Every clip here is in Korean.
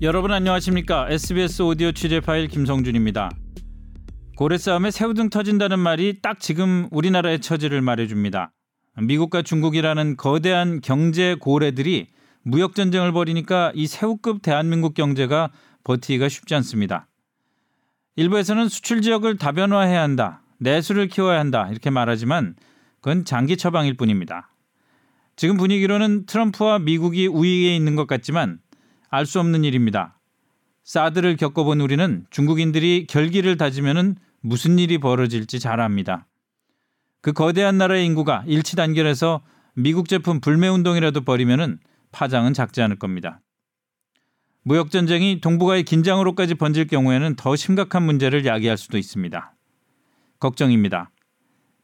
여러분 안녕하십니까? SBS 오디오 취재 파일 김성준입니다. 고래 싸움에 새우등 터진다는 말이 딱 지금 우리나라의 처지를 말해줍니다. 미국과 중국이라는 거대한 경제 고래들이 무역 전쟁을 벌이니까 이 새우급 대한민국 경제가 버티기가 쉽지 않습니다. 일부에서는 수출 지역을 다변화해야 한다, 내수를 키워야 한다 이렇게 말하지만 그건 장기 처방일 뿐입니다. 지금 분위기로는 트럼프와 미국이 우위에 있는 것 같지만 알 수 없는 일입니다. 사드를 겪어본 우리는 중국인들이 결기를 다지면은 무슨 일이 벌어질지 잘 압니다. 그 거대한 나라의 인구가 일치 단결해서 미국 제품 불매 운동이라도 벌이면은 파장은 작지 않을 겁니다. 무역 전쟁이 동북아의 긴장으로까지 번질 경우에는 더 심각한 문제를 야기할 수도 있습니다. 걱정입니다.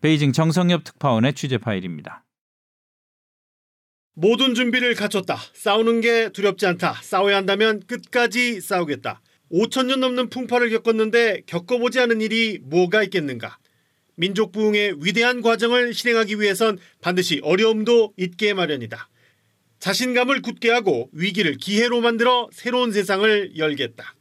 베이징 정성엽 특파원의 취재 파일입니다. 모든 준비를 갖췄다. 싸우는 게 두렵지 않다. 싸워야 한다면 끝까지 싸우겠다. 5천 년 넘는 풍파를 겪었는데 겪어보지 않은 일이 뭐가 있겠는가? 민족 부흥의 위대한 과정을 실행하기 위해선 반드시 어려움도 있게 마련이다. 자신감을 굳게 하고 위기를 기회로 만들어 새로운 세상을 열겠다.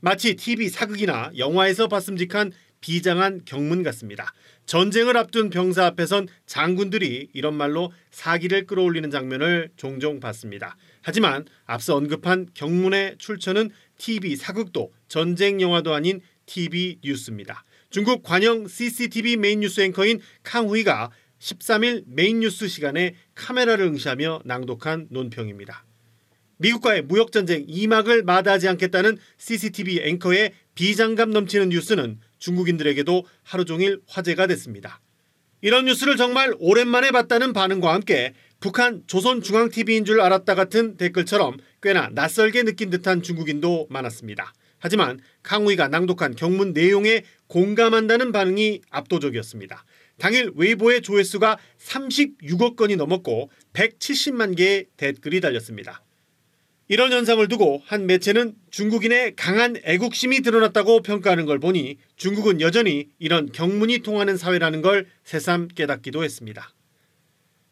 마치 TV 사극이나 영화에서 봤음직한 비장한 격문 같습니다. 전쟁을 앞둔 병사 앞에선 장군들이 이런 말로 사기를 끌어올리는 장면을 종종 봤습니다. 하지만 앞서 언급한 격문의 출처는 TV 사극도 전쟁 영화도 아닌 TV 뉴스입니다. 중국 관영 CCTV 메인 뉴스 앵커인 캉후이가 13일 메인 뉴스 시간에 카메라를 응시하며 낭독한 논평입니다. 미국과의 무역전쟁 2막을 마다하지 않겠다는 CCTV 앵커의 비장감 넘치는 뉴스는 중국인들에게도 하루 종일 화제가 됐습니다. 이런 뉴스를 정말 오랜만에 봤다는 반응과 함께 북한 조선중앙TV인 줄 알았다 같은 댓글처럼 꽤나 낯설게 느낀 듯한 중국인도 많았습니다. 하지만 강우이가 낭독한 경문 내용에 공감한다는 반응이 압도적이었습니다. 당일 웨이보의 조회수가 36억 건이 넘었고 170만 개의 댓글이 달렸습니다. 이런 현상을 두고 한 매체는 중국인의 강한 애국심이 드러났다고 평가하는 걸 보니 중국은 여전히 이런 경문이 통하는 사회라는 걸 새삼 깨닫기도 했습니다.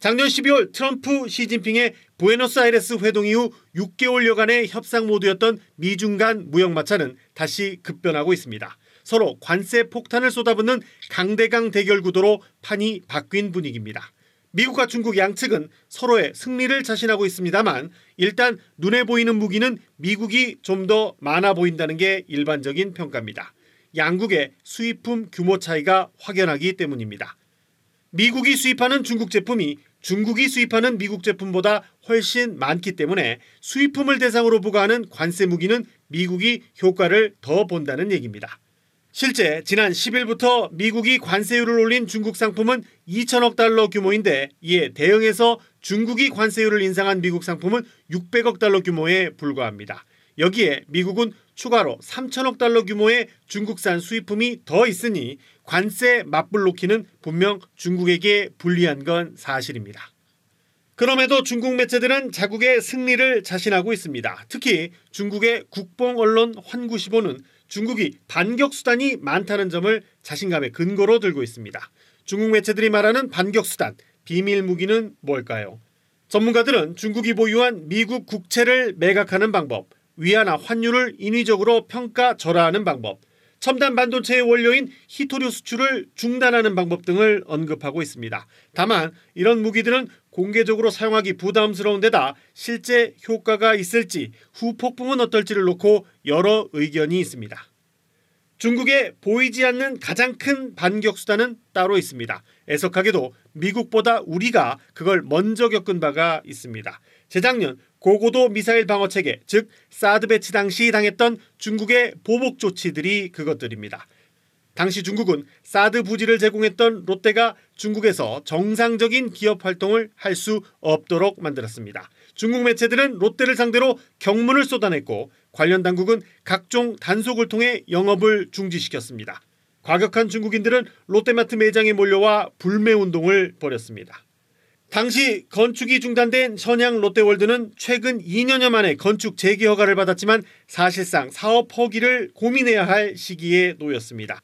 작년 12월 트럼프 시진핑의 부에노스아이레스 회동 이후 6개월여간의 협상 모드였던 미중 간 무역 마차는 다시 급변하고 있습니다. 서로 관세 폭탄을 쏟아붓는 강대강 대결 구도로 판이 바뀐 분위기입니다. 미국과 중국 양측은 서로의 승리를 자신하고 있습니다만 일단 눈에 보이는 무기는 미국이 좀 더 많아 보인다는 게 일반적인 평가입니다. 양국의 수입품 규모 차이가 확연하기 때문입니다. 미국이 수입하는 중국 제품이 중국이 수입하는 미국 제품보다 훨씬 많기 때문에 수입품을 대상으로 부과하는 관세 무기는 미국이 효과를 더 본다는 얘기입니다. 실제 지난 10일부터 미국이 관세율을 올린 중국 상품은 2천억 달러 규모인데 이에 대응해서 중국이 관세율을 인상한 미국 상품은 600억 달러 규모에 불과합니다. 여기에 미국은 추가로 3천억 달러 규모의 중국산 수입품이 더 있으니 관세 맞불 놓기는 분명 중국에게 불리한 건 사실입니다. 그럼에도 중국 매체들은 자국의 승리를 자신하고 있습니다. 특히 중국의 국뽕 언론 환구시보는 중국이 반격 수단이 많다는 점을 자신감의 근거로 들고 있습니다. 중국 매체들이 말하는 반격 수단, 비밀 무기는 뭘까요? 전문가들은 중국이 보유한 미국 국채를 매각하는 방법, 위안화 환율을 인위적으로 평가 절하하는 방법, 첨단 반도체의 원료인 히토류 수출을 중단하는 방법 등을 언급하고 있습니다. 다만 이런 무기들은 공개적으로 사용하기 부담스러운 데다 실제 효과가 있을지 후폭풍은 어떨지를 놓고 여러 의견이 있습니다. 중국의 보이지 않는 가장 큰 반격 수단은 따로 있습니다. 애석하게도 미국보다 우리가 그걸 먼저 겪은 바가 있습니다. 재작년 고고도 미사일 방어 체계, 즉 사드 배치 당시 당했던 중국의 보복 조치들이 그것들입니다. 당시 중국은 사드 부지를 제공했던 롯데가 중국에서 정상적인 기업 활동을 할 수 없도록 만들었습니다. 중국 매체들은 롯데를 상대로 경문을 쏟아냈고 관련 당국은 각종 단속을 통해 영업을 중지시켰습니다. 과격한 중국인들은 롯데마트 매장에 몰려와 불매 운동을 벌였습니다. 당시 건축이 중단된 선양 롯데월드는 최근 2년여 만에 건축 재개 허가를 받았지만 사실상 사업 허기를 고민해야 할 시기에 놓였습니다.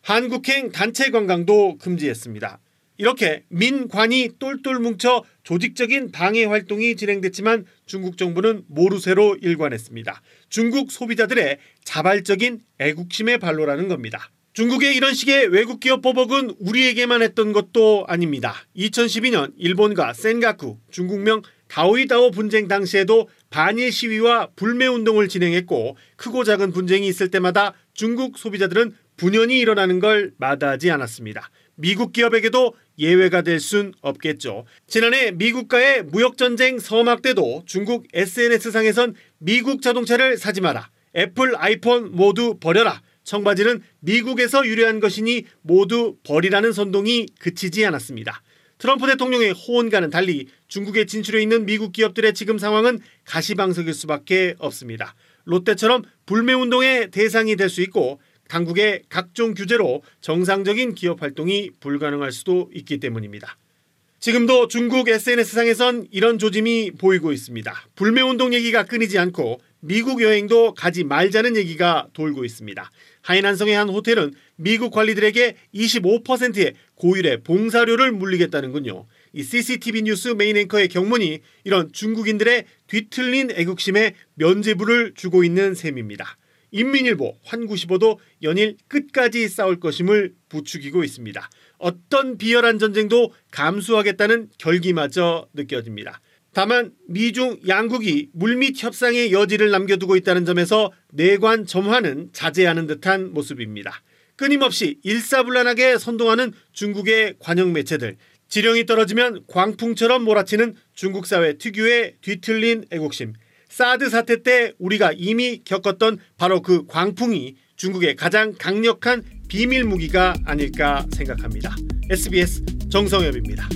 한국행 단체 관광도 금지했습니다. 이렇게 민관이 똘똘 뭉쳐 조직적인 방해 활동이 진행됐지만 중국 정부는 모르쇠로 일관했습니다. 중국 소비자들의 자발적인 애국심의 발로라는 겁니다. 중국의 이런 식의 외국 기업 보복은 우리에게만 했던 것도 아닙니다. 2012년 일본과 센가쿠, 중국명 다오이다오 분쟁 당시에도 반일 시위와 불매 운동을 진행했고 크고 작은 분쟁이 있을 때마다 중국 소비자들은 분연이 일어나는 걸 마다하지 않았습니다. 미국 기업에게도 예외가 될 순 없겠죠. 지난해 미국과의 무역 전쟁 서막 때도 중국 SNS상에선 미국 자동차를 사지 마라. 애플 아이폰 모두 버려라. 청바지는 미국에서 유래한 것이니 모두 버리라는 선동이 그치지 않았습니다. 트럼프 대통령의 호언과는 달리 중국에 진출해 있는 미국 기업들의 지금 상황은 가시방석일 수밖에 없습니다. 롯데처럼 불매운동의 대상이 될 수 있고 당국의 각종 규제로 정상적인 기업 활동이 불가능할 수도 있기 때문입니다. 지금도 중국 SNS상에선 이런 조짐이 보이고 있습니다. 불매운동 얘기가 끊이지 않고 미국 여행도 가지 말자는 얘기가 돌고 있습니다. 하이난성의 한 호텔은 미국 관리들에게 25%의 고율의 봉사료를 물리겠다는군요. 이 CCTV 뉴스 메인 앵커의 격문이 이런 중국인들의 뒤틀린 애국심에 면죄부를 주고 있는 셈입니다. 인민일보, 환구시보도 연일 끝까지 싸울 것임을 부추기고 있습니다. 어떤 비열한 전쟁도 감수하겠다는 결기마저 느껴집니다. 다만 미중 양국이 물밑 협상의 여지를 남겨두고 있다는 점에서 뇌관 점화는 자제하는 듯한 모습입니다. 끊임없이 일사불란하게 선동하는 중국의 관영 매체들, 지령이 떨어지면 광풍처럼 몰아치는 중국 사회 특유의 뒤틀린 애국심, 사드 사태 때 우리가 이미 겪었던 바로 그 광풍이 중국의 가장 강력한 비밀 무기가 아닐까 생각합니다. SBS 정성엽입니다.